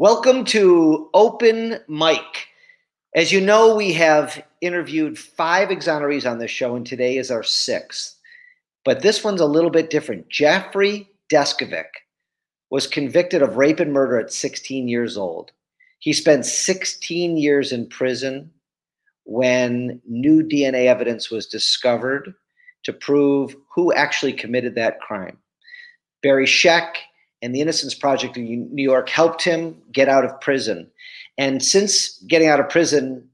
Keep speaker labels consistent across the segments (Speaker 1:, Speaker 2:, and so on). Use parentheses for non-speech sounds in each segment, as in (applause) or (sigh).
Speaker 1: Welcome to Open Mic. As you know, we have interviewed five exonerees on this show, and today is our sixth. But this one's a little bit different. Jeffrey Deskovic was convicted of rape and murder at 16 years old. He spent 16 years in prison when new DNA evidence was discovered to prove who actually committed that crime. Barry Scheck and the Innocence Project in New York helped him get out of prison. And since getting out of prison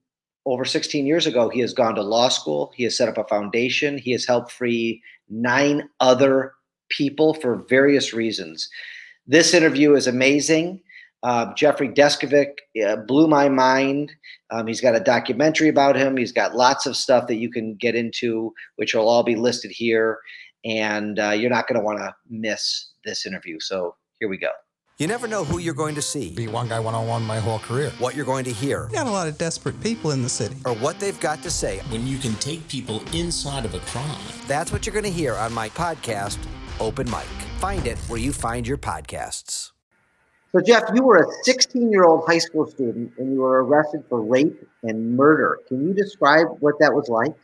Speaker 1: over 16 years ago, he has gone to law school. He has set up a foundation. He has helped free nine other people for various reasons. This interview is amazing. Uh, Jeffrey Deskovic uh, blew my mind. Um, he's got a documentary about him. He's got lots of stuff that you can get into, which will all be listed here. And uh, you're not going to want to miss this interview. So here we go.
Speaker 2: You never know who you're going to see,
Speaker 3: Be one guy one on one my whole career.
Speaker 2: what you're going to hear,
Speaker 4: got a lot of desperate people in the city.
Speaker 2: or what they've got to say.
Speaker 5: when you can take people inside of a crime.
Speaker 2: That's what you're going to hear on my podcast, Open Mic. Find it where you find your podcasts.
Speaker 1: So, Jeff, you were a 16 year old high school student and you were arrested for rape and murder. Can you describe what that was like?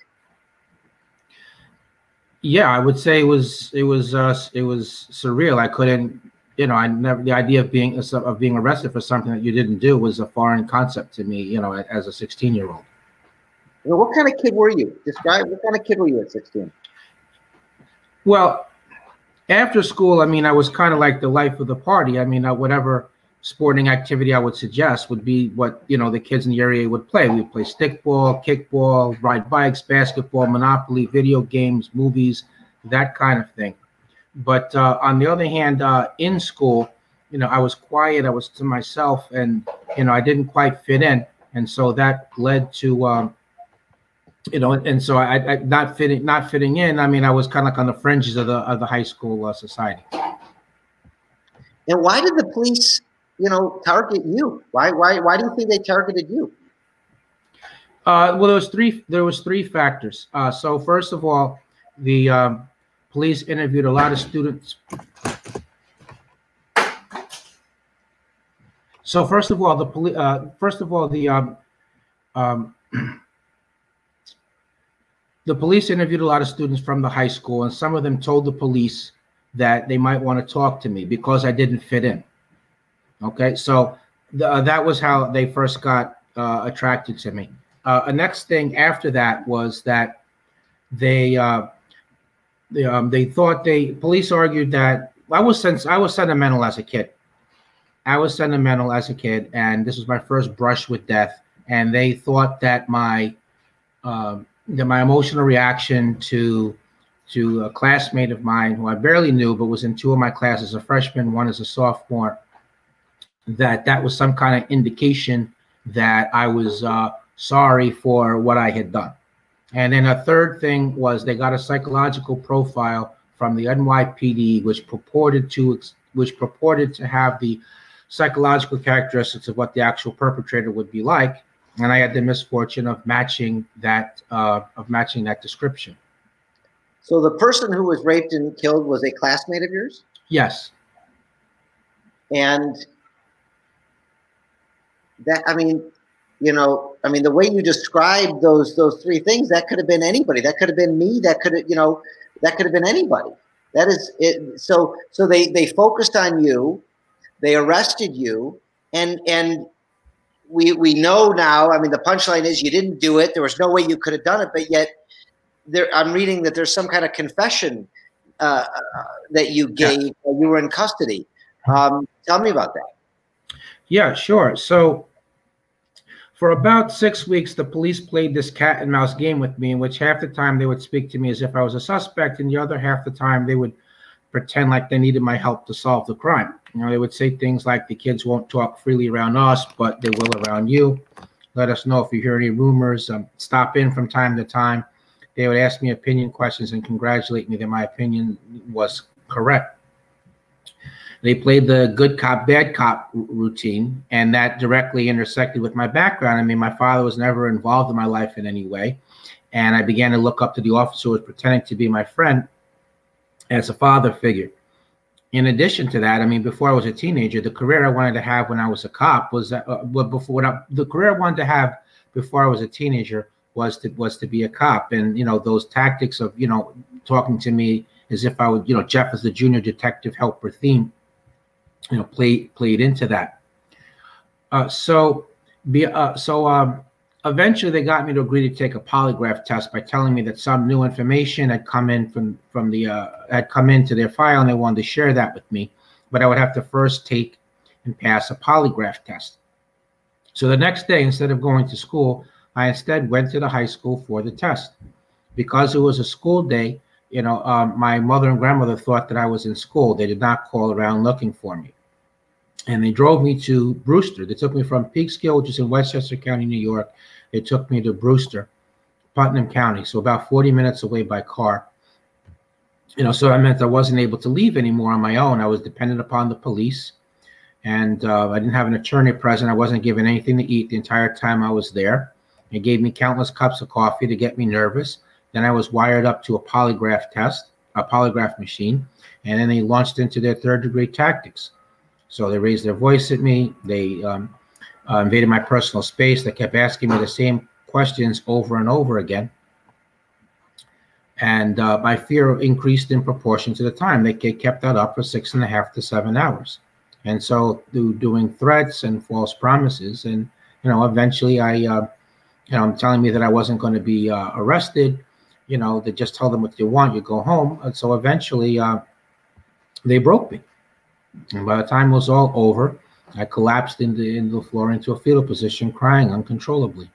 Speaker 6: Yeah, I would say it was it was uh it was surreal. I couldn't, you know, I never the idea of being of being arrested for something that you didn't do was a foreign concept to me. You know, as a 16 year old.
Speaker 1: Well, what kind of kid were you? Describe what kind of kid were you at 16?
Speaker 6: Well, after school, I mean, I was kind of like the life of the party. I mean, uh, whatever sporting activity I would suggest would be what you know the kids in the area would play. We would play stickball, kickball, ride bikes, basketball, Monopoly, video games, movies, that kind of thing. But uh, on the other hand, uh, in school, you know, I was quiet. I was to myself, and you know, I didn't quite fit in, and so that led to. Um, you know, and so I, I not fitting, not fitting in. I mean, I was kind of like on the fringes of the of the high school uh, society.
Speaker 1: And why did the police, you know, target you? Why, why, why do you think they targeted you?
Speaker 6: Uh, well, there was three. There was three factors. Uh, so first of all, the um, police interviewed a lot of students. So first of all, the police. Uh, first of all, the um, um, (clears throat) the police interviewed a lot of students from the high school, and some of them told the police that they might want to talk to me because I didn't fit in. Okay, so the, uh, that was how they first got uh, attracted to me. Uh, a next thing after that was that they uh, they, um, they thought they police argued that I was sens- I was sentimental as a kid. I was sentimental as a kid, and this was my first brush with death. And they thought that my um, that my emotional reaction to to a classmate of mine who I barely knew, but was in two of my classes, a freshman, one as a sophomore, that that was some kind of indication that I was uh, sorry for what I had done. And then a third thing was they got a psychological profile from the NYPD, which purported to which purported to have the psychological characteristics of what the actual perpetrator would be like. And I had the misfortune of matching that uh, of matching that description.
Speaker 1: So the person who was raped and killed was a classmate of yours,
Speaker 6: Yes.
Speaker 1: and that I mean, you know, I mean, the way you described those those three things, that could have been anybody. That could have been me. That could have, you know, that could have been anybody. That is it. So so they they focused on you, they arrested you, and and we we know now. I mean, the punchline is you didn't do it. There was no way you could have done it, but yet there I'm reading that there's some kind of confession uh, uh, that you gave while you were in custody. Um, tell me about that.
Speaker 6: Yeah, sure. So for about six weeks, the police played this cat and mouse game with me, in which half the time they would speak to me as if I was a suspect, and the other half the time they would pretend like they needed my help to solve the crime. You know, they would say things like, "The kids won't talk freely around us, but they will around you." Let us know if you hear any rumors. Um, stop in from time to time. They would ask me opinion questions and congratulate me that my opinion was correct. They played the good cop, bad cop routine, and that directly intersected with my background. I mean, my father was never involved in my life in any way. And I began to look up to the officer who was pretending to be my friend as a father figure. in addition to that, I mean, before I was a teenager, the career I wanted to have when I was a cop was uh, well, before I, the career I wanted to have before I was a teenager was to was to be a cop, and you know those tactics of you know talking to me as if I would you know Jeff as the junior detective helper theme, you know, played played into that. Uh, so be uh, so um, eventually they got me to agree to take a polygraph test by telling me that some new information had come in from from the uh, had come into their file and they wanted to share that with me but i would have to first take and pass a polygraph test so the next day instead of going to school i instead went to the high school for the test because it was a school day you know um, my mother and grandmother thought that i was in school they did not call around looking for me and they drove me to Brewster. They took me from Peekskill, which is in Westchester County, New York. They took me to Brewster, Putnam County, so about 40 minutes away by car. You know, so that meant I wasn't able to leave anymore on my own. I was dependent upon the police, and uh, I didn't have an attorney present. I wasn't given anything to eat the entire time I was there. They gave me countless cups of coffee to get me nervous. Then I was wired up to a polygraph test, a polygraph machine, and then they launched into their third degree tactics. So they raised their voice at me. They um, uh, invaded my personal space. They kept asking me the same questions over and over again. And uh, my fear increased in proportion to the time. They kept that up for six and a half to seven hours. And so through doing threats and false promises, and you know, eventually I, uh, you know, I'm telling me that I wasn't going to be uh, arrested. You know, they just tell them what you want, you go home. And so eventually, uh, they broke me. And by the time it was all over, I collapsed into, into the floor into a fetal position, crying uncontrollably.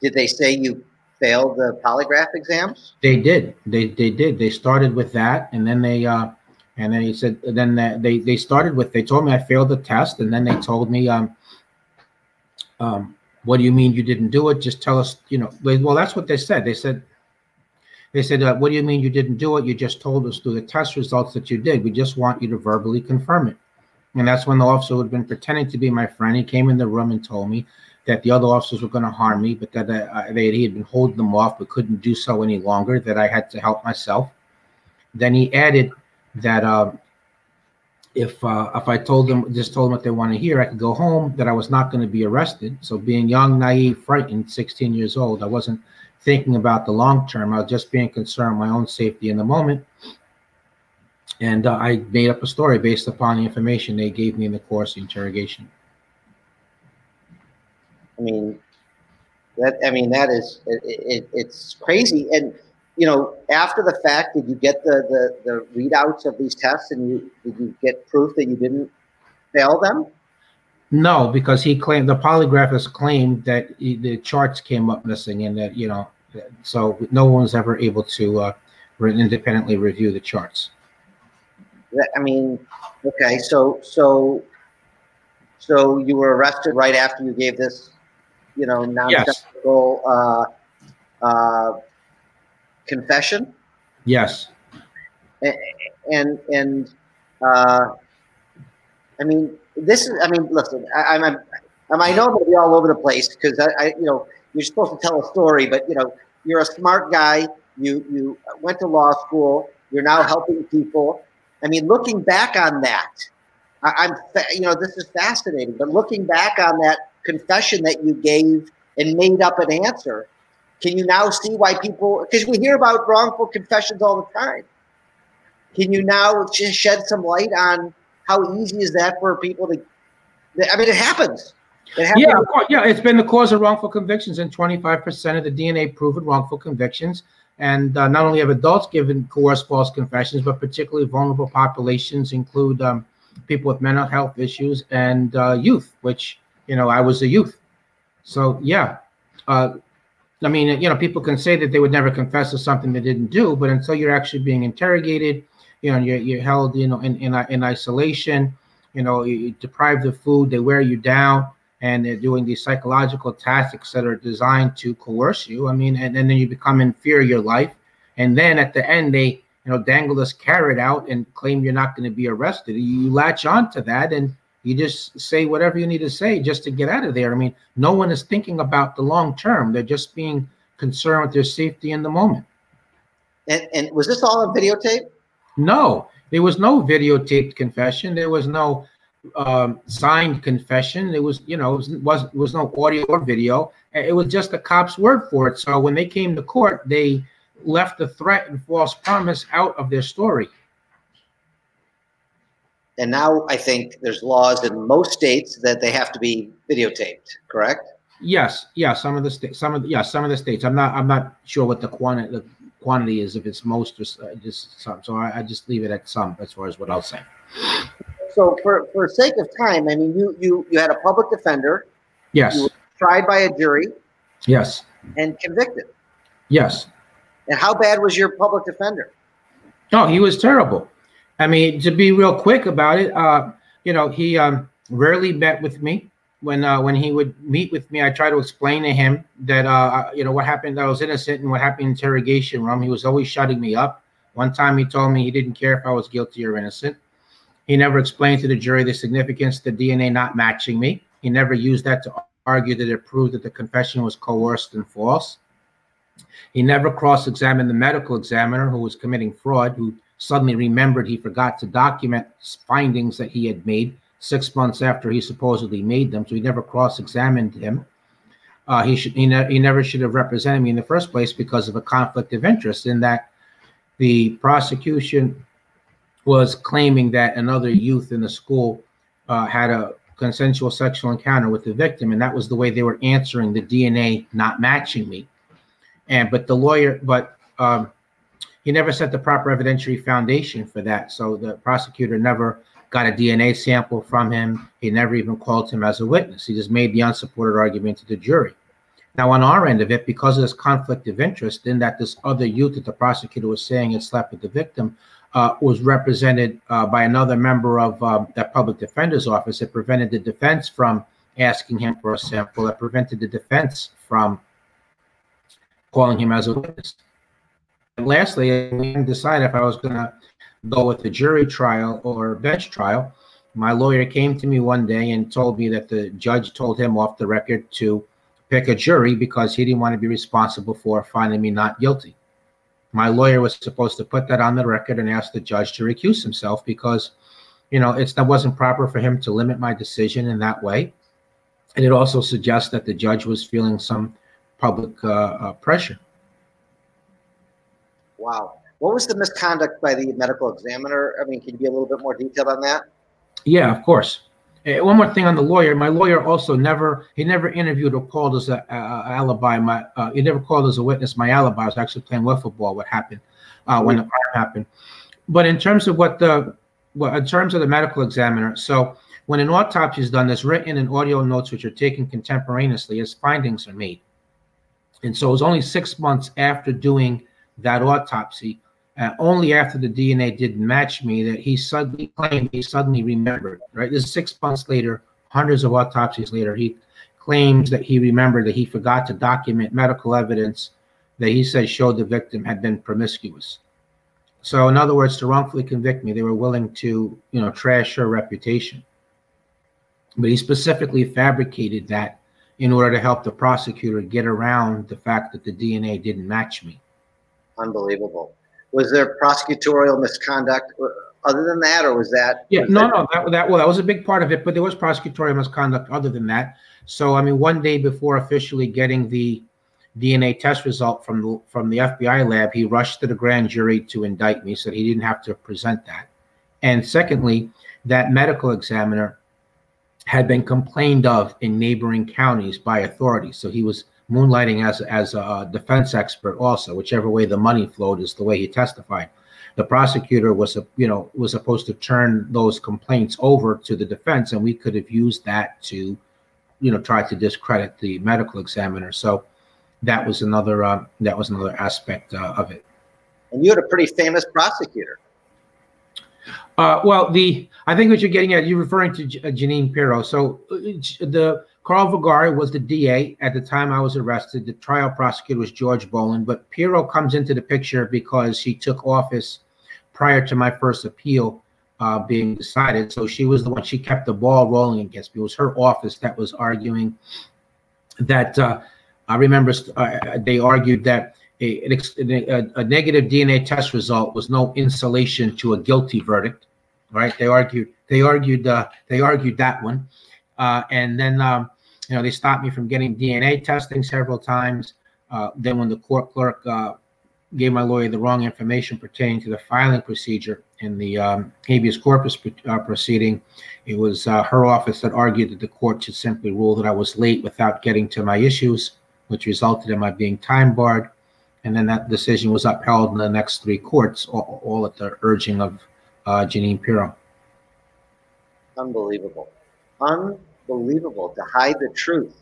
Speaker 1: Did they say you failed the polygraph exams?
Speaker 6: They did. They they did. They started with that, and then they uh, and then he said. Then they they started with. They told me I failed the test, and then they told me um, um, what do you mean you didn't do it? Just tell us. You know. Well, that's what they said. They said they said, uh, What do you mean you didn't do it? You just told us through the test results that you did. We just want you to verbally confirm it. And that's when the officer who had been pretending to be my friend, he came in the room and told me that the other officers were going to harm me, but that uh, they, he had been holding them off but couldn't do so any longer, that I had to help myself. Then he added that uh, if uh, if I told them just told them what they want to hear, I could go home. That I was not going to be arrested. So being young, naive, frightened, 16 years old, I wasn't thinking about the long term. I was just being concerned my own safety in the moment. And uh, I made up a story based upon the information they gave me in the course of the interrogation.
Speaker 1: I mean, that I mean that is it, it, it's crazy. And you know, after the fact, did you get the, the the readouts of these tests, and you did you get proof that you didn't fail them?
Speaker 6: No, because he claimed the polygraphist claimed that he, the charts came up missing, and that you know so no one was ever able to uh, independently review the charts.
Speaker 1: I mean, okay, so so so you were arrested right after you gave this, you know, nonsensical yes. uh, uh, confession.
Speaker 6: Yes.
Speaker 1: And and, and uh, I mean, this is. I mean, listen, I, I'm, I'm I know to be all over the place because I, I, you know, you're supposed to tell a story, but you know, you're a smart guy. You you went to law school. You're now helping people. I mean, looking back on that, I, am you know this is fascinating. But looking back on that confession that you gave and made up an answer, can you now see why people? Because we hear about wrongful confessions all the time. Can you now shed some light on how easy is that for people to? I mean, it happens.
Speaker 6: Yeah, of course. Yeah, it's been the cause of wrongful convictions, and 25% of the DNA proven wrongful convictions. And uh, not only have adults given coerced false confessions, but particularly vulnerable populations include um, people with mental health issues and uh, youth, which, you know, I was a youth. So, yeah. Uh, I mean, you know, people can say that they would never confess to something they didn't do, but until you're actually being interrogated, you know, you're, you're held, you know, in, in, in isolation, you know, deprived of food, they wear you down and they're doing these psychological tactics that are designed to coerce you. I mean, and, and then you become in fear of your life. And then at the end, they you know dangle this carrot out and claim you're not going to be arrested. You latch on to that and you just say whatever you need to say just to get out of there. I mean, no one is thinking about the long term. They're just being concerned with their safety in the moment.
Speaker 1: And, and was this all on videotape?
Speaker 6: No, There was no videotaped confession. There was no um, signed confession. There was, you know, it was, was was no audio or video. It was just the cop's word for it. So when they came to court, they left the threat and false promise out of their story.
Speaker 1: And now I think there's laws in most states that they have to be videotaped, correct?
Speaker 6: Yes, yeah, some of the states, some of the, yeah, some of the states. I'm not, I'm not sure what the quantity, the quantity is, if it's most or uh, just some. So I, I just leave it at some as far as what I'll say.
Speaker 1: So for for sake of time, I mean, you you you had a public defender.
Speaker 6: Yes.
Speaker 1: You were tried by a jury.
Speaker 6: Yes.
Speaker 1: And convicted.
Speaker 6: Yes.
Speaker 1: And how bad was your public defender?
Speaker 6: No, he was terrible. I mean, to be real quick about it, uh, you know, he um, rarely met with me. When uh, when he would meet with me, I try to explain to him that uh, you know what happened. I was innocent and what happened in interrogation room. He was always shutting me up. One time, he told me he didn't care if I was guilty or innocent. He never explained to the jury the significance of the DNA not matching me. He never used that to argue that it proved that the confession was coerced and false. He never cross examined the medical examiner who was committing fraud, who suddenly remembered he forgot to document findings that he had made six months after he supposedly made them. So he never cross examined him. Uh, he should he, ne- he never should have represented me in the first place because of a conflict of interest in that the prosecution was claiming that another youth in the school uh, had a consensual sexual encounter with the victim, and that was the way they were answering the DNA not matching me. And but the lawyer, but um, he never set the proper evidentiary foundation for that. So the prosecutor never got a DNA sample from him. He never even called him as a witness. He just made the unsupported argument to the jury. Now, on our end of it, because of this conflict of interest, in that this other youth that the prosecutor was saying had slept with the victim uh, was represented uh, by another member of um, that public defender's office, it prevented the defense from asking him for a sample. It prevented the defense from calling him as a witness. And lastly, we didn't decide if I was going to go with the jury trial or bench trial. My lawyer came to me one day and told me that the judge told him off the record to pick a jury because he didn't want to be responsible for finding me not guilty. My lawyer was supposed to put that on the record and ask the judge to recuse himself because, you know, it's that wasn't proper for him to limit my decision in that way. And it also suggests that the judge was feeling some public uh, uh, pressure.
Speaker 1: Wow. What was the misconduct by the medical examiner? I mean, can you be a little bit more detailed on that?
Speaker 6: Yeah, of course. Uh, one more thing on the lawyer. My lawyer also never he never interviewed or called as a, alibi. My uh, he never called as a witness. My alibi I was actually playing wiffle ball. What happened uh, when the crime happened? But in terms of what the well, in terms of the medical examiner, so when an autopsy is done, there's written and audio notes which are taken contemporaneously as findings are made. And so it was only six months after doing that autopsy, uh, only after the DNA didn't match me, that he suddenly claimed he suddenly remembered. Right, this is six months later, hundreds of autopsies later, he claims that he remembered that he forgot to document medical evidence that he said showed the victim had been promiscuous. So, in other words, to wrongfully convict me, they were willing to, you know, trash her reputation. But he specifically fabricated that in order to help the prosecutor get around the fact that the DNA didn't match me.
Speaker 1: Unbelievable. Was there prosecutorial misconduct uh, other than that, or was that?
Speaker 6: Yeah,
Speaker 1: was
Speaker 6: no,
Speaker 1: that,
Speaker 6: no, that, that well, that was a big part of it, but there was prosecutorial misconduct other than that. So, I mean, one day before officially getting the DNA test result from the from the FBI lab, he rushed to the grand jury to indict me, so he didn't have to present that. And secondly, that medical examiner had been complained of in neighboring counties by authorities. So he was moonlighting as as a defense expert also. Whichever way the money flowed is the way he testified. The prosecutor was you know was supposed to turn those complaints over to the defense, and we could have used that to you know try to discredit the medical examiner. So that was another uh, that was another aspect uh, of it.
Speaker 1: And you had a pretty famous prosecutor.
Speaker 6: Uh, well, the I think what you're getting at, you're referring to J- uh, Jeanine Pirro. So uh, the Carl Vergari was the DA at the time I was arrested. The trial prosecutor was George Bolen, but Pirro comes into the picture because he took office prior to my first appeal uh, being decided. So she was the one. She kept the ball rolling against me. It was her office that was arguing that. Uh, I remember uh, they argued that a, a, a negative DNA test result was no insulation to a guilty verdict, right? They argued they argued uh, they argued that one, uh, and then um, you know they stopped me from getting DNA testing several times. Uh, then when the court clerk uh, gave my lawyer the wrong information pertaining to the filing procedure in the um, habeas corpus uh, proceeding, it was uh, her office that argued that the court should simply rule that I was late without getting to my issues, which resulted in my being time barred. And then that decision was upheld in the next three courts, all, all at the urging of uh, Jeanine Pirro.
Speaker 1: Unbelievable. Unbelievable to hide the truth.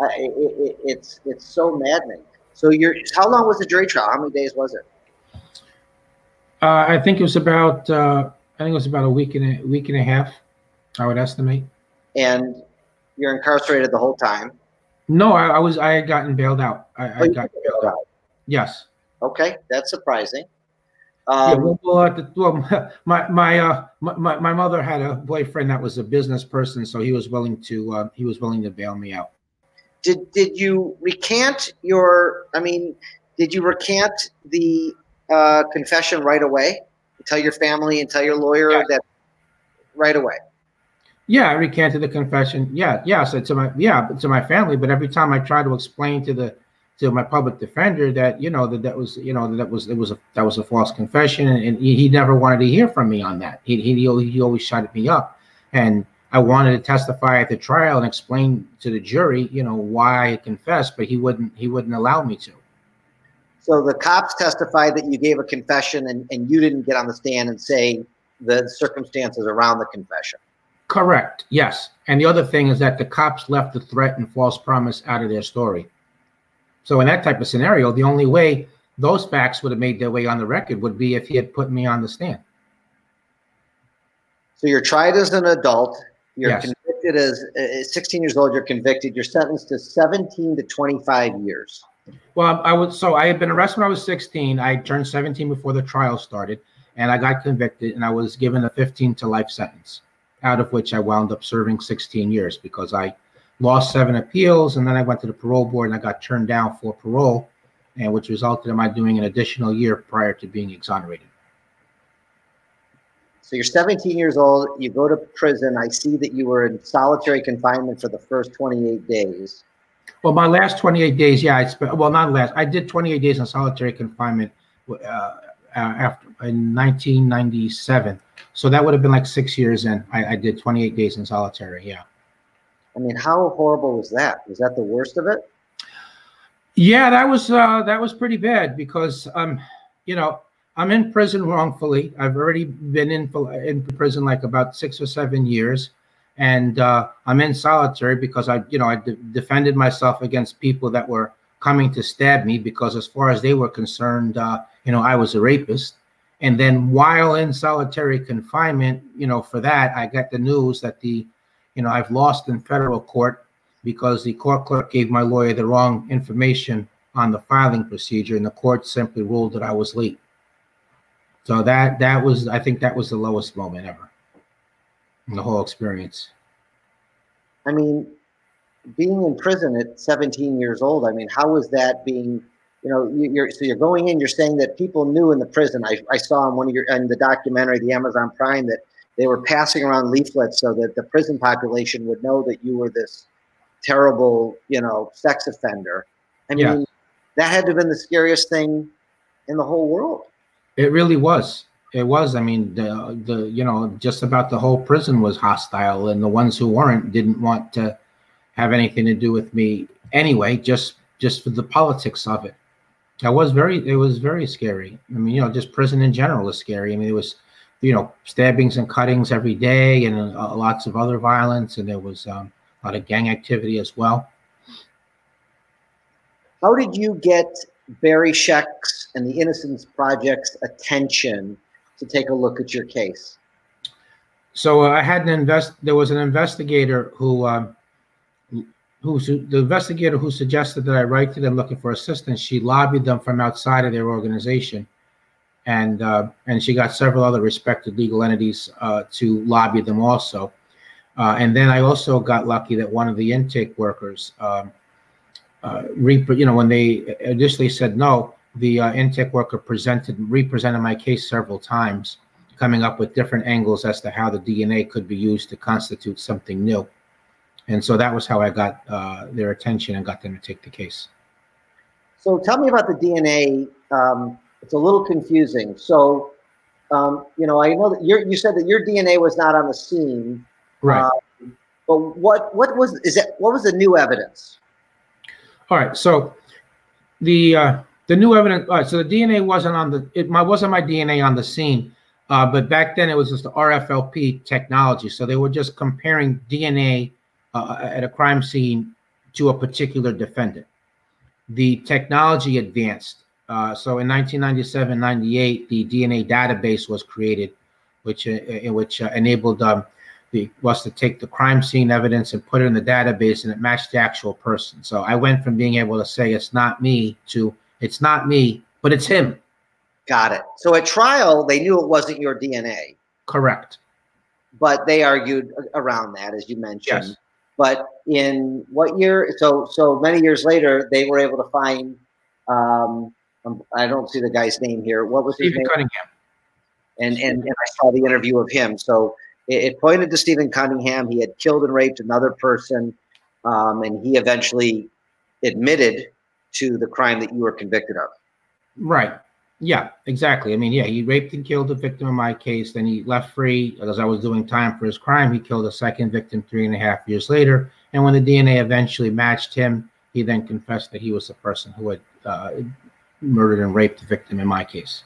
Speaker 1: Uh, it, it, it's it's so maddening. So you're how long was the jury trial? How many days was it?
Speaker 6: Uh, I think it was about uh, I think it was about a week and a week and a half. I would estimate.
Speaker 1: And you're incarcerated the whole time.
Speaker 6: No, I, I was I had gotten bailed out. I,
Speaker 1: oh,
Speaker 6: I got bailed out. Yes.
Speaker 1: Okay, that's surprising.
Speaker 6: Um, yeah, well, well, the, (laughs) well, my my, uh, my my mother had a boyfriend that was a business person, so he was willing to uh, he was willing to bail me out.
Speaker 1: Did did you recant your? I mean, did you recant the uh, confession right away? Tell your family and tell your lawyer yeah. that right away.
Speaker 6: Yeah, I recanted the confession. Yeah, yeah, so to my yeah to my family. But every time I try to explain to the to my public defender that you know that that was you know that, was it was a that was a false confession, and, and he, he, never wanted to hear from me on that. He he he always shut me up, and I wanted to testify at the trial and explain to the jury, you know, why I confessed, but he wouldn't he wouldn't allow me to.
Speaker 1: So the cops testified that you gave a confession and, and you didn't get on the stand and say the circumstances around the confession.
Speaker 6: Correct. Yes. And the other thing is that the cops left the threat and false promise out of their story. So in that type of scenario, the only way those facts would have made their way on the record would be if he had put me on the stand.
Speaker 1: So you're tried as an adult. You're yes. convicted as uh, 16 years old. You're convicted. You're sentenced to 17 to 25 years.
Speaker 6: Well, I was so I had been arrested when I was 16. I turned 17 before the trial started, and I got convicted, and I was given a 15 to life sentence, out of which I wound up serving 16 years because I lost seven appeals, and then I went to the parole board and I got turned down for parole, and which resulted in my doing an additional year prior to being exonerated.
Speaker 1: So you're 17 years old. You go to prison. I see that you were in solitary confinement for the first 28 days.
Speaker 6: Well, my last 28 days, yeah, I spent. Well, not last. I did 28 days in solitary confinement uh, uh after in 1997. So that would have been like six years in. I, I did 28 days in solitary. Yeah.
Speaker 1: I mean, how horrible was that? Was that the worst of it?
Speaker 6: Yeah, that was uh, that was pretty bad because um, you know, I'm in prison wrongfully. I've already been in in prison like about six or seven years, and uh, I'm in solitary because I, you know, I de- defended myself against people that were coming to stab me because, as far as they were concerned, uh, you know, I was a rapist. And then while in solitary confinement, you know, for that, I got the news that the you know, I've lost in federal court because the court clerk gave my lawyer the wrong information on the filing procedure, and the court simply ruled that I was late. So that that was, I think, that was the lowest moment ever in the whole experience.
Speaker 1: I mean, being in prison at 17 years old. I mean, how was that being? You know, you're so you're going in. You're saying that people knew in the prison. I, I saw in one of your in the documentary, the Amazon Prime, that they were passing around leaflets so that the prison population would know that you were this terrible, you know, sex offender. I mean, yeah. that had to have been the scariest thing in the whole world.
Speaker 6: It really was. It was. I mean, the the you know, just about the whole prison was hostile, and the ones who weren't didn't want to have anything to do with me anyway. Just just for the politics of it. That was very. It was very scary. I mean, you know, just prison in general is scary. I mean, it was you know, stabbings and cuttings every day, and uh, lots of other violence, and there was um, a lot of gang activity as well.
Speaker 1: How did you get Barry Scheck's and the Innocence Project's attention to take a look at your case?
Speaker 6: So uh, I had an invest. There was an investigator who, um, who the investigator who suggested that I write to them looking for assistance. She lobbied them from outside of their organization and uh, and she got several other respected legal entities uh, to lobby them also. Uh, and then I also got lucky that one of the intake workers, um, uh, you know, when they initially said no, the uh, intake worker presented, represented my case several times, coming up with different angles as to how the DNA could be used to constitute something new. And so that was how I got uh, their attention and got them to take the case.
Speaker 1: So tell me about the DNA. Um, it's a little confusing. So, um, you know, I know that you you said that your DNA was not on the scene.
Speaker 6: Right.
Speaker 1: Um, but what what was is that? What was the new evidence?
Speaker 6: All right. So the uh, the new evidence. All right. So the DNA wasn't on the it my wasn't my DNA on the scene, uh, but back then it was just the RFLP technology. So they were just comparing DNA uh, at a crime scene to a particular defendant. The technology advanced. Uh, so in 1997, 98, the DNA database was created, which uh, in which uh, enabled um, the was to take the crime scene evidence and put it in the database, and it matched the actual person. So I went from being able to say it's not me to it's not me, but it's him.
Speaker 1: Got it. So at trial, they knew it wasn't your DNA,
Speaker 6: Correct.
Speaker 1: but they argued around that, as you mentioned.
Speaker 6: Yes.
Speaker 1: But in what year? So so many years later, they were able to find. Um, um, I don't see the guy's name here. What was his
Speaker 6: Stephen
Speaker 1: name?
Speaker 6: Cunningham.
Speaker 1: and, and, and I saw the interview of him. So it, it pointed to Stephen Cunningham. He had killed and raped another person, um, and he eventually admitted to the crime that you were convicted of.
Speaker 6: Right. Yeah, exactly. I mean, yeah, he raped and killed a victim in my case. Then he left free as I was doing time for his crime. He killed a second victim three and a half years later. And when the DNA eventually matched him, he then confessed that he was the person who had uh, murdered and raped the victim in my case.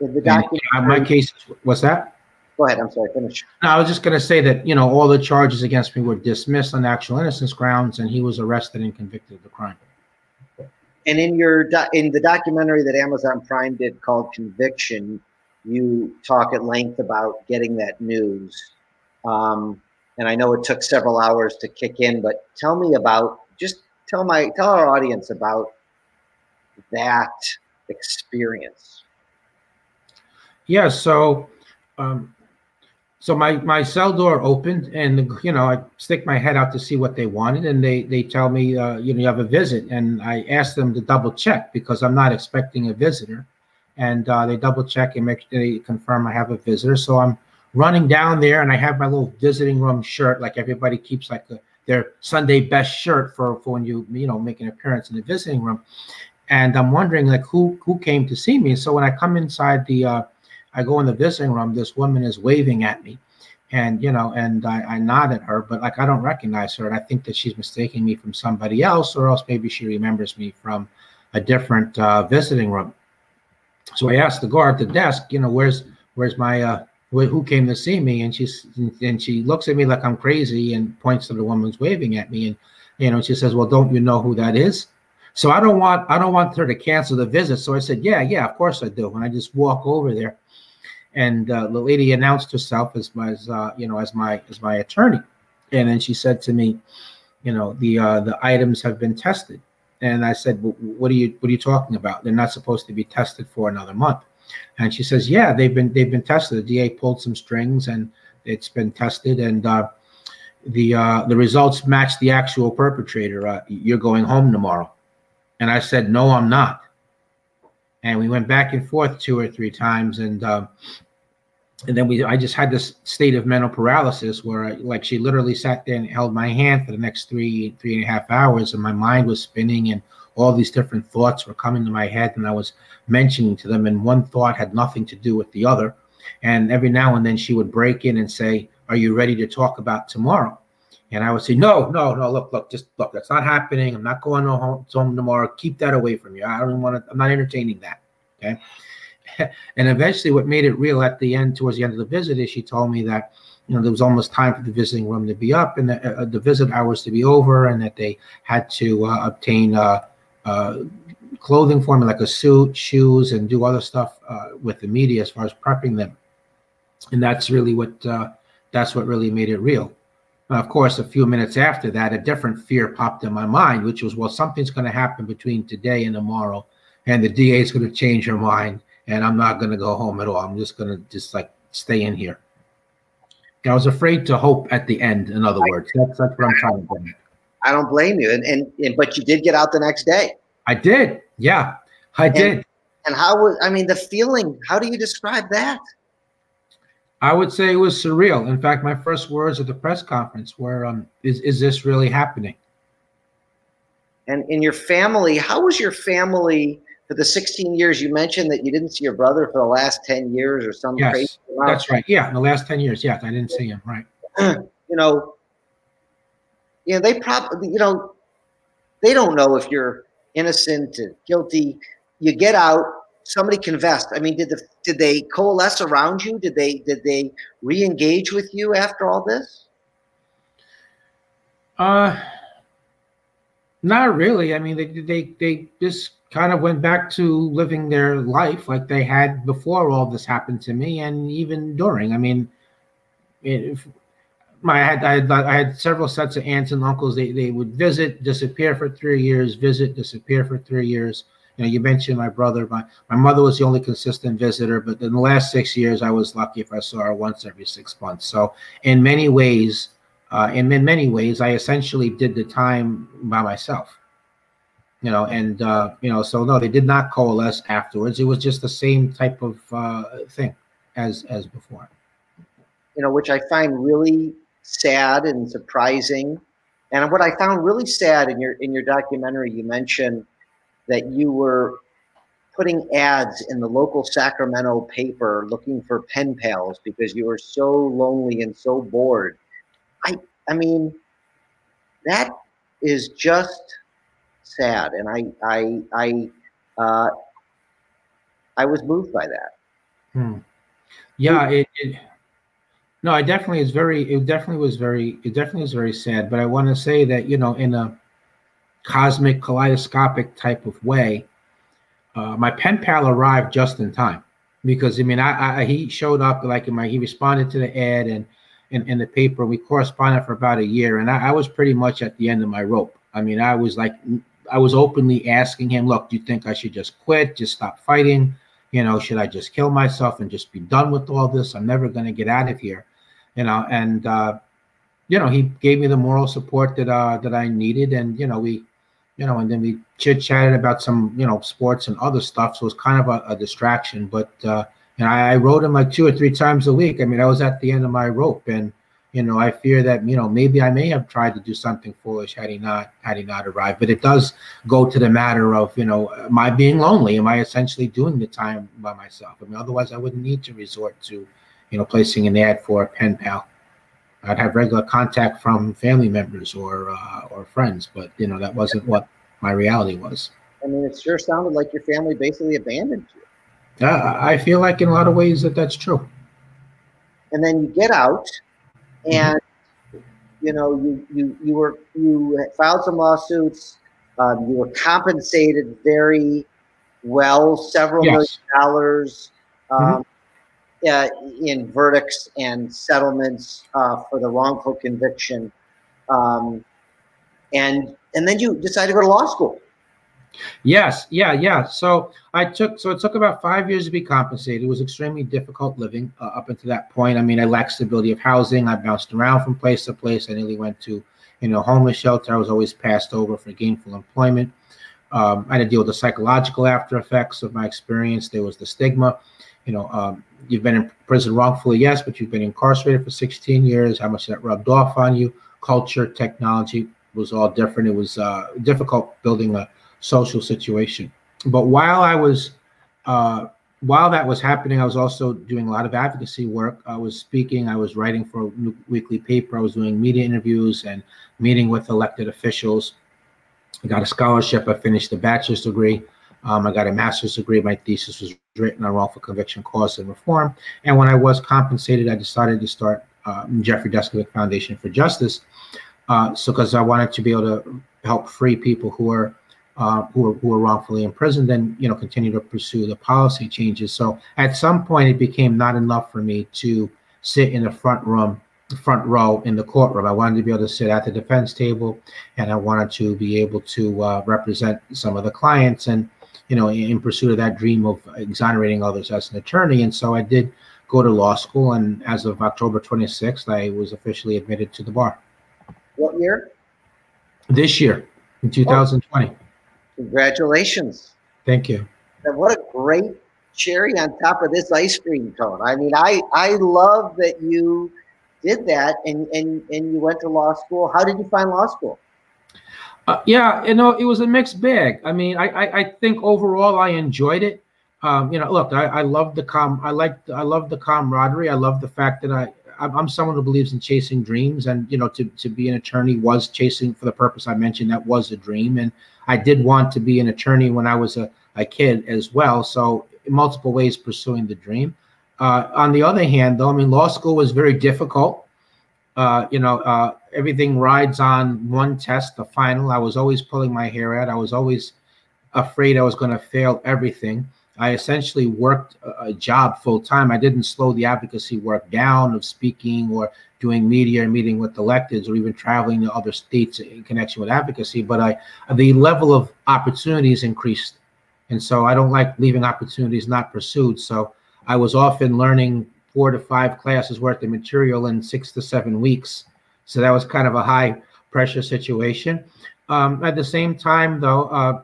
Speaker 1: The
Speaker 6: And, uh, my case, what's that?
Speaker 1: go ahead. I'm sorry. Finish.
Speaker 6: No, I was just going to say that, you know, all the charges against me were dismissed on actual innocence grounds, and he was arrested and convicted of the crime.
Speaker 1: And in your do- in the documentary that Amazon Prime did called Conviction, you talk at length about getting that news. Um, and I know it took several hours to kick in, but tell me about just tell my tell our audience about that experience.
Speaker 6: Yeah, so um so my my cell door opened and you know I stick my head out to see what they wanted and they they tell me uh, you know you have a visit. And I ask them to double check because I'm not expecting a visitor. And uh, they double check and make they confirm I have a visitor. So I'm running down there and I have my little visiting room shirt like everybody keeps like a, their Sunday best shirt for for when you you know make an appearance in the visiting room and I'm wondering like who who came to see me so when I come inside the uh, I go in the visiting room. This woman is waving at me, and you know, and I, I nod at her, but like I don't recognize her, and I think that she's mistaking me from somebody else, or else maybe she remembers me from a different uh, visiting room. So I asked the guard at the desk, you know, where's where's my uh, wh- who came to see me, and she's and she looks at me like I'm crazy and points to the woman's waving at me, and you know, she says, well, don't you know who that is? So I don't want I don't want her to cancel the visit. So I said, yeah, yeah, of course I do. And I just walk over there. And uh, the lady announced herself as my as, uh, you know as my as my attorney. And then she said to me you know the uh, the items have been tested. And i said well, what are you what are you talking about? They're not supposed to be tested for another month. And she says yeah they've been they've been tested. The da pulled some strings and it's been tested and uh, the uh, the results match the actual perpetrator. Uh, you're going home tomorrow and i said no i'm not. And we went back and forth two or three times and um, and then we i just had this state of mental paralysis where I, like she literally sat there and held my hand for the next three three and a half hours and my mind was spinning and all these different thoughts were coming to my head and i was mentioning to them and one thought had nothing to do with the other. And every now and then she would break in and say are you ready to talk about tomorrow and i would say no no no look look just look that's not happening. I'm not going home, tomorrow. Keep that away from you. I don't want to i'm not entertaining that. Okay? (laughs) And eventually what made it real at the end towards the end of the visit is she told me that you know there was almost time for the visiting room to be up and the, uh, the visit hours to be over and that they had to uh, obtain uh, uh, clothing for me like a suit shoes and do other stuff uh, with the media as far as prepping them. And that's really what uh, that's what really made it real of course a few minutes after that a different fear popped in my mind which was well something's going to happen between today and tomorrow and the da is going to change her mind and I'm not going to go home at all. I'm just going to just like stay in here. I was afraid to hope at the end. In other words, that's that's what I'm trying to do.
Speaker 1: I don't blame you. And, and, and but you did get out the next day.
Speaker 6: I did, yeah. I did.
Speaker 1: And how was I mean the feeling? How do you describe that?
Speaker 6: I would say it was surreal. In fact, my first words at the press conference were, um, "Is is this really happening?"
Speaker 1: And in your family, how was your family for the 16 years? You mentioned that you didn't see your brother for the last 10 years or some
Speaker 6: Yes,
Speaker 1: crazy amount.
Speaker 6: That's right. Yeah, in the last ten years, yes, I didn't see him. Right. (clears throat)
Speaker 1: you know, you know, they probably, you know, they don't know if you're innocent or guilty. You get out, somebody confessed. I mean, did the did they coalesce around you? Did they did they re-engage with you after all this?
Speaker 6: Uh, not really. I mean, they they they just kind of went back to living their life like they had before all this happened to me, and even during. I mean, if my I had I had, I had several sets of aunts and uncles. They they would visit, disappear for three years, visit, disappear for three years. You know, you mentioned my brother. My my mother was the only consistent visitor, but in the last six years, I was lucky if I saw her once every six months. So, in many ways, uh, and in many ways, I essentially did the time by myself. You know, and uh, you know, so no, they did not coalesce afterwards. It was just the same type of uh, thing as as before.
Speaker 1: you know, which I find really sad and surprising. And what I found really sad in your in your documentary, you mentioned that you were putting ads in the local Sacramento paper looking for pen pals because you were so lonely and so bored. I I mean, that is just sad, and I I I uh, I was moved by that.
Speaker 6: Hmm. Yeah, it, it. No, I definitely is very. It definitely was very. It definitely was very sad. But I want to say that you know, in a cosmic kaleidoscopic type of way, uh, my pen pal arrived just in time because I mean, I, I he showed up like in my he responded to the ad and in, in the paper. We corresponded for about a year, and I, I was pretty much at the end of my rope. I mean, I was like, I was openly asking him, "Look, do you think I should just quit? Just stop fighting?" you know should i just kill myself and just be done with all this i'm never going to get out of here you know and uh you know he gave me the moral support that uh that i needed and you know we you know and then we chit chatted about some you know sports and other stuff so it was kind of a, a distraction but uh and I, I wrote him like two or three times a week. I mean i was at the end of my rope and you know i fear that you know maybe i may have tried to do something foolish had he not had he not arrived but it does go to the matter of you know am i being lonely? Am i essentially doing the time by myself? I mean otherwise i wouldn't need to resort to you know placing an ad for a pen pal i'd have regular contact from family members or uh, or friends but you know that wasn't what my reality was
Speaker 1: I mean, it sure sounded like your family basically abandoned you.
Speaker 6: uh, i feel like in a lot of ways that that's true
Speaker 1: and then you get out and you know you you you were you filed some lawsuits um, you were compensated very well several
Speaker 6: Yes.
Speaker 1: million dollars um, uh, in verdicts and settlements uh, for the wrongful conviction um, and and then you decided to go to law school
Speaker 6: Yes, yeah, yeah. So I took so it took about five years to be compensated. It was extremely difficult living uh, up until that point. I mean, I lacked stability of housing. I bounced around from place to place. I nearly went to, you know, homeless shelter. I was always passed over for gainful employment. Um, I had to deal with the psychological after effects of my experience. There was the stigma. You know, um, you've been in prison wrongfully, yes, but you've been incarcerated for 16 years. How much that rubbed off on you? Culture, technology was all different. It was uh, difficult building a social situation. But while I was, uh, while that was happening, I was also doing a lot of advocacy work. I was speaking, I was writing for a weekly paper, I was doing media interviews and meeting with elected officials. I got a scholarship. I finished a bachelor's degree. Um, I got a master's degree. My thesis was written on wrongful conviction cause and reform. And when I was compensated, I decided to start um, Jeffrey Deskovic Foundation for Justice. Uh, so, because I wanted to be able to help free people who are uh, who are who are wrongfully imprisoned, and you know continue to pursue the policy changes. So, at some point, it became not enough for me to sit in the front room, front row in the courtroom. I wanted to be able to sit at the defense table, and I wanted to be able to uh, represent some of the clients, and you know, in, pursuit of that dream of exonerating others as an attorney. And so, I did go to law school, and as of October 26th, I was officially admitted to the bar
Speaker 1: what year
Speaker 6: this year in 2020.
Speaker 1: congratulations
Speaker 6: Thank you.
Speaker 1: what a great cherry on top of this ice cream cone. I mean, I I love that you did that and and and you went to law school. How did you find law school?
Speaker 6: Uh, yeah, you know, it was a mixed bag. I mean, I I, I think overall I enjoyed it. Um, you know, look, I, I love the com. I like I love the camaraderie. I love the fact that I I'm someone who believes in chasing dreams, and you know, to to be an attorney was chasing for the purpose I mentioned. That was a dream, and I did want to be an attorney when I was a, a kid as well. So, multiple ways, pursuing the dream. Uh, on the other hand, though, I mean, law school was very difficult. Uh, you know, uh, everything rides on one test, the final. I was always pulling my hair out. I was always afraid I was going to fail everything. I essentially worked a job full time. I didn't slow the advocacy work down of speaking or doing media meeting with electeds or even traveling to other states in connection with advocacy. But I, the level of opportunities increased, and so I don't like leaving opportunities not pursued. So I was often learning four to five classes worth of material in six to seven weeks. So that was kind of a high pressure situation. Um, at the same time, though. Uh,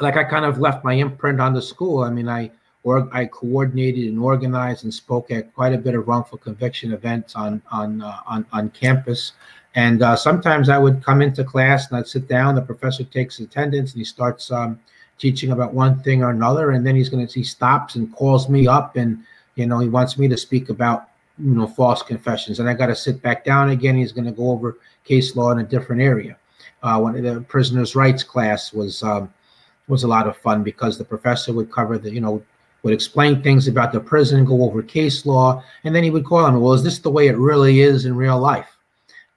Speaker 6: like I kind of left my imprint on the school. I mean, I or I coordinated and organized and spoke at quite a bit of wrongful conviction events on on uh, on on campus. And uh, sometimes I would come into class and I'd sit down. The professor takes attendance and he starts um, teaching about one thing or another, and then he's going to he stops and calls me up and you know he wants me to speak about you know false confessions, and I got to sit back down again. He's going to go over case law in a different area. Uh, when the prisoners' rights class was. Um, was a lot of fun because the professor would cover the, you know, would explain things about the prison, go over case law, and then he would call on, well, is this the way it really is in real life?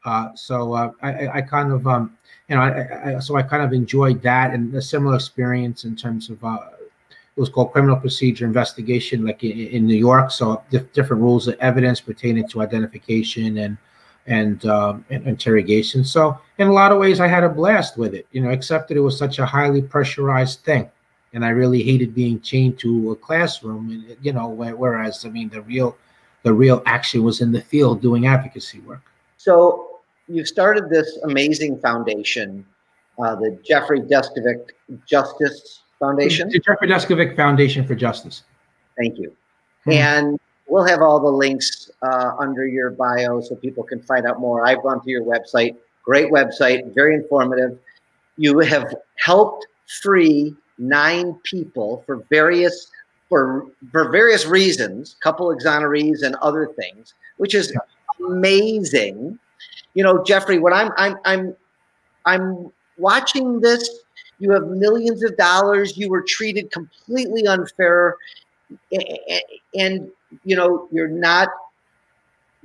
Speaker 6: Uh, so uh, I, I, kind of, um, you know, I, I, so I kind of enjoyed that and a similar experience in terms of, uh, it was called criminal procedure investigation, like in, in New York. So different rules of evidence pertaining to identification and and, um, and interrogation. So in a lot of ways, I had a blast with it, you know, except that it was such a highly pressurized thing, and I really hated being chained to a classroom. And you know, whereas I mean, the real the real action was in the field doing advocacy work.
Speaker 1: So you started this amazing foundation, uh, the Jeffrey Deskovic Justice Foundation.
Speaker 6: The Jeffrey Deskovic Foundation for Justice.
Speaker 1: Thank you. Mm-hmm. And we'll have all the links uh, under your bio so people can find out more. I've gone to your website, great website, very informative. You have helped free nine people for various for for various reasons, couple exonerees and other things, which is amazing. You know, Jeffrey, when I'm I'm I'm I'm watching this, you have millions of dollars. You were treated completely unfair, and you know, you're not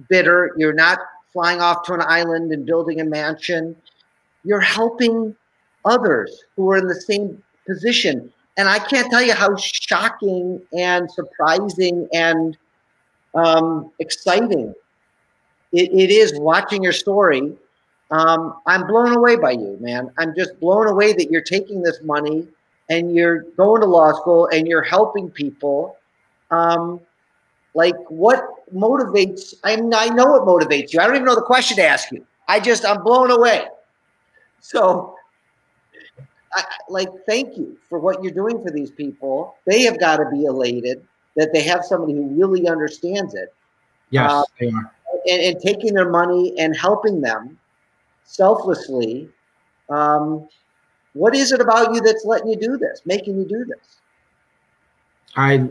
Speaker 1: bitter. You're not flying off to an island and building a mansion. You're helping others who are in the same position. And I can't tell you how shocking and surprising and um, exciting it, it is watching your story. Um, I'm blown away by you, man. I'm just blown away that you're taking this money and you're going to law school and you're helping people. Um, like what motivates? I I know what motivates you. I don't even know the question to ask you. I just I'm blown away. So, I, like, thank you for what you're doing for these people. They have got to be elated that they have somebody who really understands it.
Speaker 6: Yes, uh, they are.
Speaker 1: And, and, taking their money and helping them selflessly. Um, what is it about you that's letting you do this, making you do this?
Speaker 6: I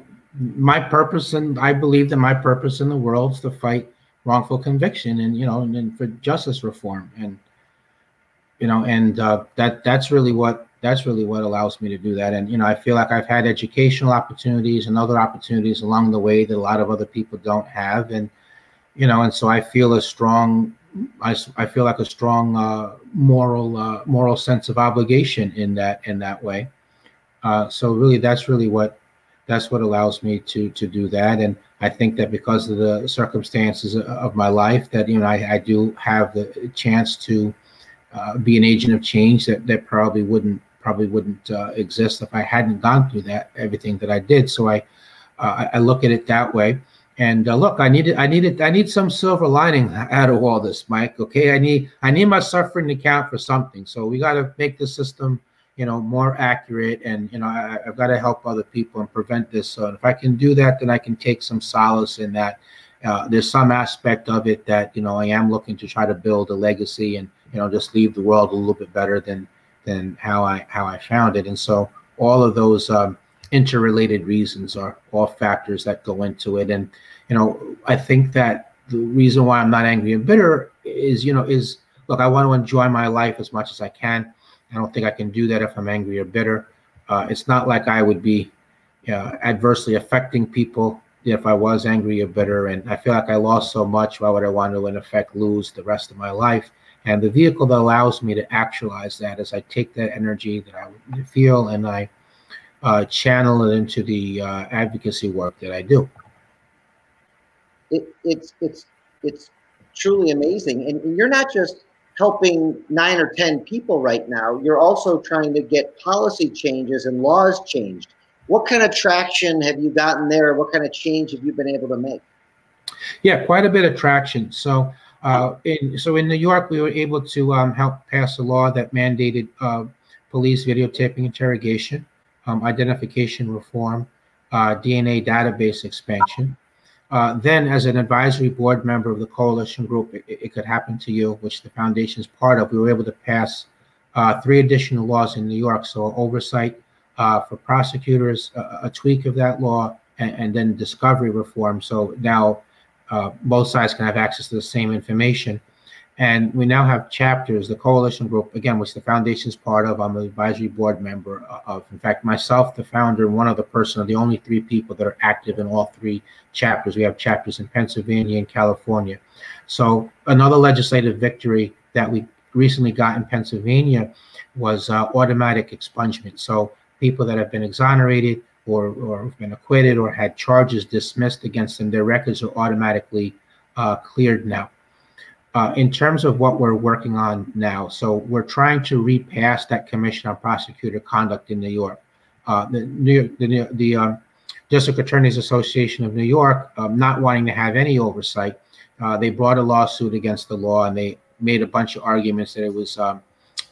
Speaker 6: my purpose and I believe that my purpose in the world is to fight wrongful conviction and you know and, and for justice reform and you know and uh, that that's really what that's really what allows me to do that and you know I feel like I've had educational opportunities and other opportunities along the way that a lot of other people don't have and you know and so I feel a strong I, I feel like a strong uh, moral uh, moral sense of obligation in that in that way. Uh, so really that's really what that's what allows me to to do that. And i think that because of the circumstances of my life that you know i, I do have the chance to uh, be an agent of change that that probably wouldn't probably wouldn't uh, exist if i hadn't gone through that everything that i did. So i uh, i look at it that way and uh, look i needed i needed i need some silver lining out of all this mike okay i need i need my suffering to count for something so we got to make the system you know, more accurate, and you know, I, have got to help other people and prevent this. So if I can do that, then I can take some solace in that. Uh, there's some aspect of it that you know I am looking to try to build a legacy and you know just leave the world a little bit better than than how I how I found it. And so all of those um, interrelated reasons are all factors that go into it. And you know, I think that the reason why I'm not angry and bitter is you know is look, I want to enjoy my life as much as I can. I don't think I can do that if I'm angry or bitter. Uh, it's not like I would be uh, adversely affecting people if I was angry or bitter. And I feel like I lost so much. Why would I want to, in effect, lose the rest of my life? And the vehicle that allows me to actualize that is I take that energy that I feel and I uh, channel it into the uh, advocacy work that I do.
Speaker 1: It, it's it's it's truly amazing, and you're not just helping nine or 10 people right now, you're also trying to get policy changes and laws changed. What kind of traction have you gotten there? What kind of change have you been able to make?
Speaker 6: Yeah, quite a bit of traction. So, uh, in so in New York, we were able to um, help pass a law that mandated uh, police videotaping interrogation, um, identification reform, uh, DNA database expansion. Uh, then, as an advisory board member of the coalition group, it, it, could happen to you, which the foundation is part of. We were able to pass uh, three additional laws in New York. So, oversight uh, for prosecutors, a tweak of that law, and, and then discovery reform. So now uh, both sides can have access to the same information. And we now have chapters, the coalition group, again, which the foundation is part of. I'm an advisory board member of. In fact, myself, the founder, and one other person are the only three people that are active in all three chapters. We have chapters in Pennsylvania and California. So another legislative victory that we recently got in Pennsylvania was uh, automatic expungement. So people that have been exonerated or, or been acquitted or had charges dismissed against them, their records are automatically uh, cleared now. Uh, in terms of what we're working on now, so we're trying to repass that Commission on Prosecutor Conduct in New York. Uh, the New York, the, the um, District Attorneys Association of New York, um, not wanting to have any oversight, uh, they brought a lawsuit against the law and they made a bunch of arguments that it was um,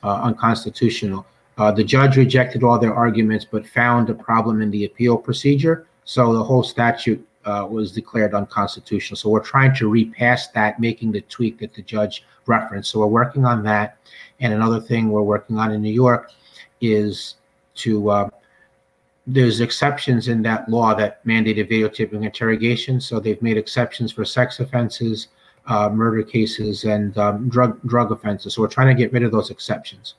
Speaker 6: uh, unconstitutional. Uh, the judge rejected all their arguments, but found a problem in the appeal procedure. So the whole statute uh, was declared unconstitutional. So we're trying to repass that, making the tweak that the judge referenced. So we're working on that. And another thing we're working on in New York is to uh, there's exceptions in that law that mandated videotaping interrogation. So they've made exceptions for sex offenses, uh, murder cases, and um, drug drug offenses. So we're trying to get rid of those exceptions.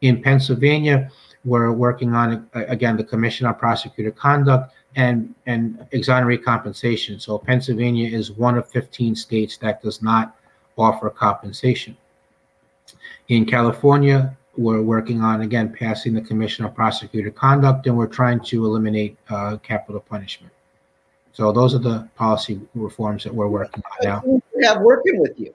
Speaker 6: In Pennsylvania, we're working on again the Commission on Prosecutor Conduct and and exonerate compensation. So Pennsylvania is one of 15 states that does not offer compensation. In California, we're working on again passing the Commission on Prosecutor Conduct, and we're trying to eliminate uh, capital punishment. So those are the policy reforms that we're working on now.
Speaker 1: We have working with you.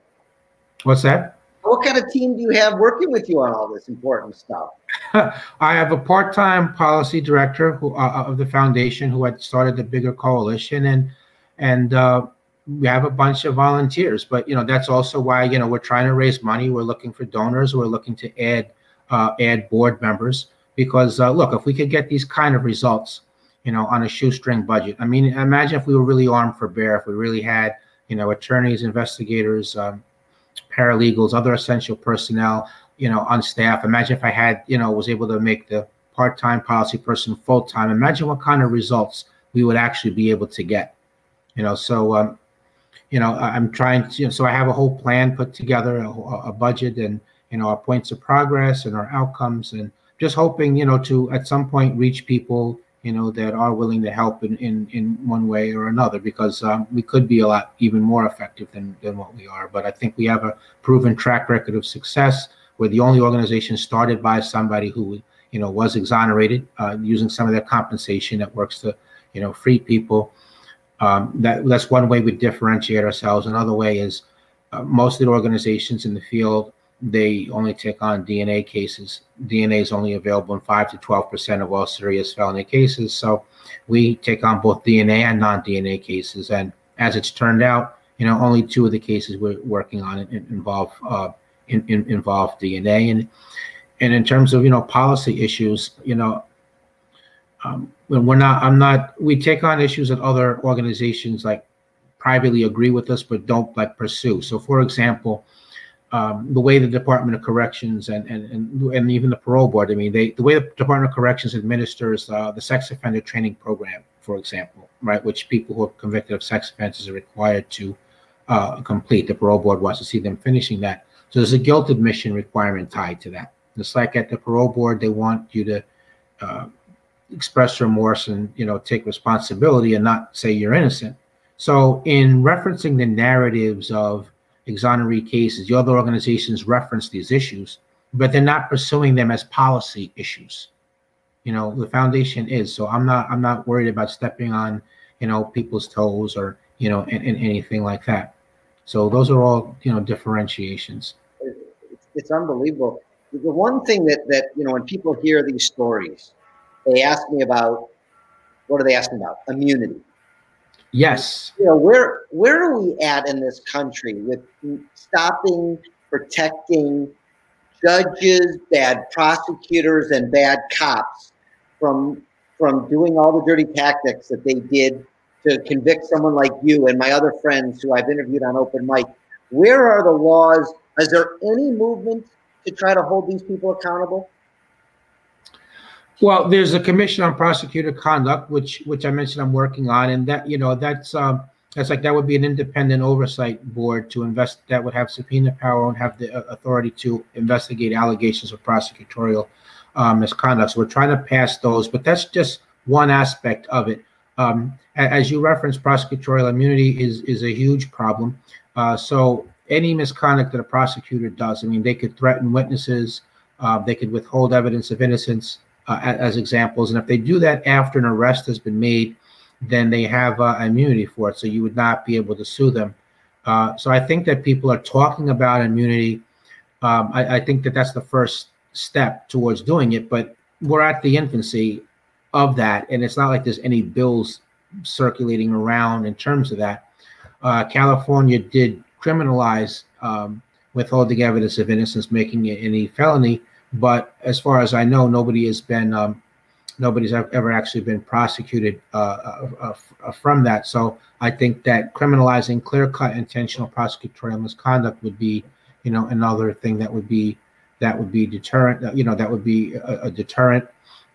Speaker 6: What's that?
Speaker 1: What kind of team do you have working with you on all this important stuff? (laughs)
Speaker 6: I have a part-time policy director who uh, uh, of the foundation who had started the bigger coalition, and and uh, we have a bunch of volunteers. But you know that's also why you know we're trying to raise money. We're looking for donors. We're looking to add uh, add board members because uh, look, if we could get these kind of results, you know, on a shoestring budget. I mean, imagine if we were really armed for bear. If we really had you know attorneys, investigators. Um, paralegals, other essential personnel, you know, on staff. Imagine if I had, you know, was able to make the part-time policy person full-time. Imagine what kind of results we would actually be able to get. You know, so um, you know, I'm trying to. You know, so I have a whole plan put together, a, a budget, and you know, our points of progress and our outcomes, and just hoping, you know, to at some point reach people you know, that are willing to help in, in, in one way or another because um, we could be a lot even more effective than, than what we are. But I think we have a proven track record of success. We're the only organization started by somebody who, you know, was exonerated uh, using some of their compensation that works to, you know, free people. Um, that that's one way we differentiate ourselves. Another way is uh, most of the organizations in the field they only take on DNA cases. DNA is only available in 5 to 12% of all serious felony cases. So we take on both DNA and non DNA cases. And as it's turned out, you know, only two of the cases we're working on involve uh, in, in, involve DNA. And and in terms of you know policy issues, you know, um, when we're not, I'm not. We take on issues that other organizations like privately agree with us but don't like pursue. So, for example, um, the way the Department of Corrections and, and and and even the parole board, I mean, they the way the Department of Corrections administers uh, the sex offender training program, for example, right, which people who are convicted of sex offenses are required to uh, complete. The parole board wants to see them finishing that. So there's a guilt admission requirement tied to that. It's like at the parole board, they want you to uh, express remorse and you know take responsibility and not say you're innocent. So in referencing the narratives of exoneree cases, the other organizations reference these issues, but they're not pursuing them as policy issues. You know, the foundation is. So I'm not I'm not worried about stepping on you know people's toes or you know and, anything like that. So those are all you know differentiations.
Speaker 1: It's, unbelievable. The one thing that that you know when people hear these stories, they ask me about what are they asking about? Immunity.
Speaker 6: Yes.
Speaker 1: You know, where where are we at in this country with stopping, protecting judges, bad prosecutors, and bad cops from from doing all the dirty tactics that they did to convict someone like you and my other friends who I've interviewed on open mic? Where are the laws? Is there any movement to try to hold these people accountable?
Speaker 6: Well, there's a commission on prosecutor conduct, which which I mentioned I'm working on, and that you know that's um, that's like that would be an independent oversight board to invest that would have subpoena power and have the uh, authority to investigate allegations of prosecutorial um, misconduct. So we're trying to pass those, but that's just one aspect of it. Um, as you referenced, prosecutorial immunity is is a huge problem. Uh, so any misconduct that a prosecutor does, I mean, they could threaten witnesses, uh, they could withhold evidence of innocence uh, as examples. And if they do that after an arrest has been made, then they have uh, immunity for it. So you would not be able to sue them. Uh, so I think that people are talking about immunity. Um, I, I, think that that's the first step towards doing it, but we're at the infancy of that, and it's not like there's any bills circulating around in terms of that. Uh, California did criminalize um, withholding evidence of innocence, making it any felony but as far as I know, nobody has been um, nobody's ever actually been prosecuted uh, uh, uh, from that. So I think that criminalizing clear-cut intentional prosecutorial misconduct would be, you know, another thing that would be that would be deterrent. Uh, you know, that would be a, a, deterrent.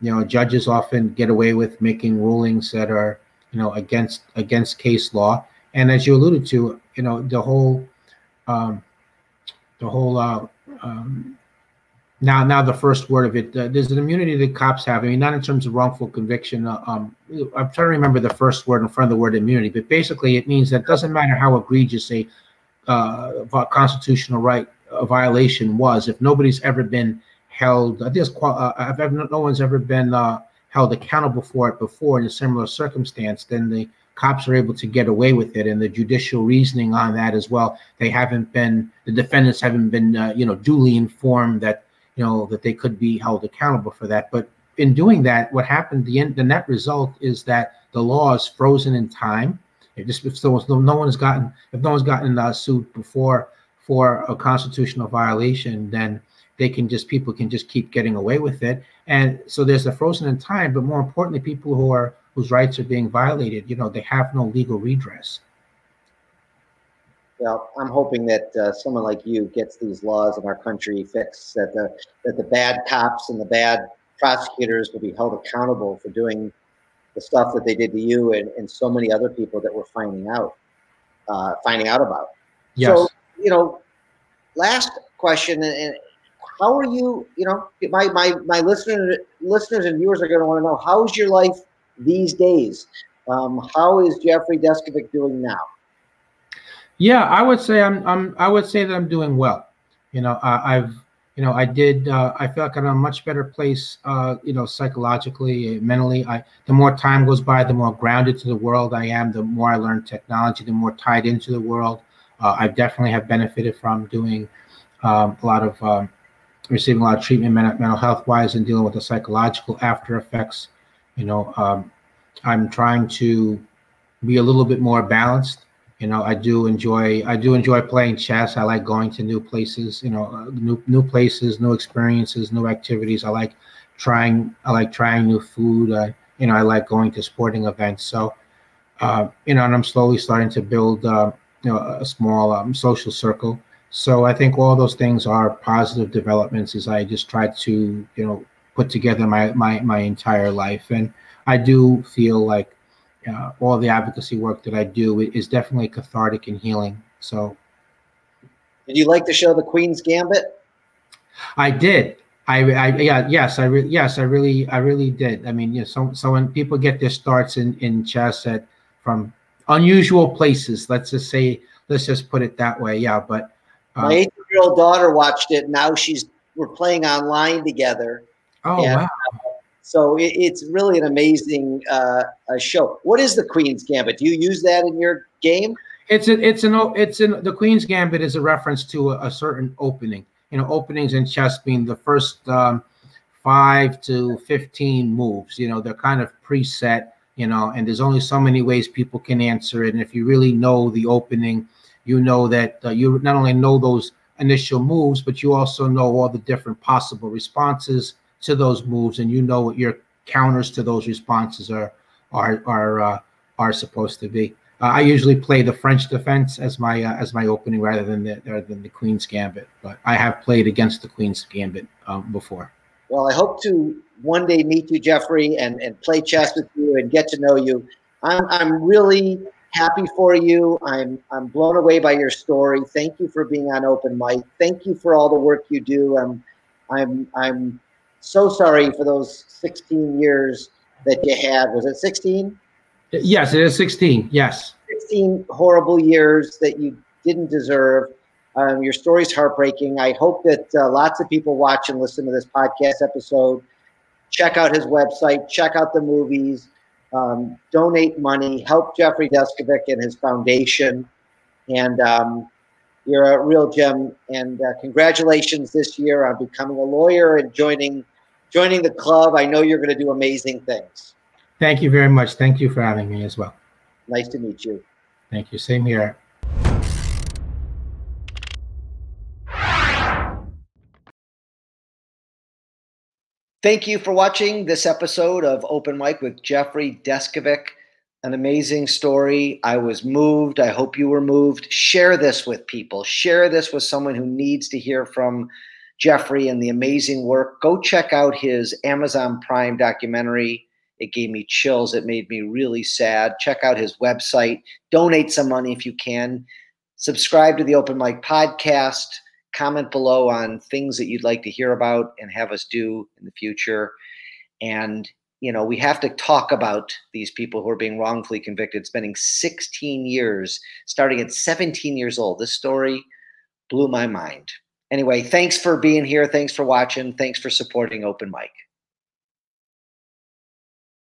Speaker 6: You know, judges often get away with making rulings that are, you know, against against case law. And as you alluded to, you know, the whole um, the whole uh, um, now now the first word of it uh, there's an immunity that cops have. I mean not in terms of wrongful conviction uh, um, i'm trying to remember the first word in front of the word immunity but basically it means that it doesn't matter how egregious a uh, constitutional right a violation was if nobody's ever been held i think uh, no one's ever been uh, held accountable for it before in a similar circumstance then the cops are able to get away with it and the judicial reasoning on that as well they haven't been the defendants haven't been uh, you know duly informed that you know that they could be held accountable for that. But in doing that, what happened? The end, the net result is that the law is frozen in time. It just if no one has gotten if no one's gotten uh, sued before for a constitutional violation, then they can just people can just keep getting away with it. And so there's a frozen in time. But more importantly, people who are whose rights are being violated, you know, they have no legal redress.
Speaker 1: Well, I'm hoping that uh, someone like you gets these laws in our country fixed, that the that the bad cops and the bad prosecutors will be held accountable for doing the stuff that they did to you and, and so many other people that we're finding out, uh, finding out about.
Speaker 6: Yes. So,
Speaker 1: you know, last question, and how are you? You know, my my my listeners listeners and viewers are going to want to know how's your life these days. Um, how is Jeffrey Deskovic doing now?
Speaker 6: Yeah, I would say I'm I'm I would say that I'm doing well. You know, uh, I've you know I did uh, I feel like I'm in a much better place. Uh, you know, psychologically, mentally. I the more time goes by, the more grounded to the world I am. The more I learn technology, the more tied into the world. Uh, I definitely have benefited from doing um, a lot of um, receiving a lot of treatment mental health wise and dealing with the psychological after effects. You know, um, I'm trying to be a little bit more balanced You know, I do enjoy I do enjoy playing chess. I like going to new places. You know, uh, new new places, new experiences, new activities. I like trying I like trying new food. I you know I like going to sporting events. So uh, you know, and I'm slowly starting to build uh, you know a small um, social circle. So I think all those things are positive developments as I just try to you know put together my my my entire life, and I do feel like uh, all the advocacy work that I do is definitely cathartic and healing. So,
Speaker 1: did you like the show The Queen's Gambit?
Speaker 6: I did. I, I yeah yes I re- yes I really I really did. I mean, you know, so so when people get their starts in in chess at from unusual places, let's just say let's just put it that way. Yeah, but
Speaker 1: uh, my eight-year-old daughter watched it. Now she's we're playing online together.
Speaker 6: Oh and, wow!
Speaker 1: So it, it's really an amazing uh, show. What is the Queen's Gambit? Do you use that in your game?
Speaker 6: It's a, it's an it's an the Queen's Gambit is a reference to a, a certain opening. You know, openings in chess being the first um, five to fifteen moves. You know, they're kind of preset. You know, and there's only so many ways people can answer it. And if you really know the opening, you know that uh, you not only know those initial moves, but you also know all the different possible responses to those moves, and you know what your counters to those responses are are are uh, are supposed to be. Uh, I usually play the French defense as my uh, as my opening rather than the rather than the Queen's Gambit, but I have played against the Queen's Gambit um, before.
Speaker 1: Well, I hope to one day meet you, Jeffrey, and, and play chess with you and get to know you. I'm I'm really happy for you. I'm I'm blown away by your story. Thank you for being on Open Mic. Thank you for all the work you do. I'm I'm I'm so sorry for those 16 years that you had. Was it 16?
Speaker 6: Yes, it is 16. Yes.
Speaker 1: 16 horrible years that you didn't deserve. Um, your story's heartbreaking. I hope that uh, lots of people watch and listen to this podcast episode. Check out his website, check out the movies, um, donate money, help Jeffrey Deskovic and his foundation. And um, you're a real gem. And uh, congratulations this year on becoming a lawyer and joining joining the club. I know you're going to do amazing things.
Speaker 6: Thank you very much. Thank you for having me as well.
Speaker 1: Nice to meet you.
Speaker 6: Thank you. Same here.
Speaker 1: Thank you for watching this episode of Open Mic with Jeffrey Deskovic. An amazing story. I was moved. I hope you were moved. Share this with people. Share this with someone who needs to hear from Jeffrey and the amazing work. Go check out his Amazon Prime documentary. It gave me chills. It made me really sad. Check out his website. Donate some money if you can. Subscribe to the Open Mic podcast. Comment below on things that you'd like to hear about and have us do in the future. And, you know, we have to talk about these people who are being wrongfully convicted, spending 16 years, starting at 17 years old. This story blew my mind anyway, thanks for being here. Thanks for watching. Thanks for supporting Open Mic.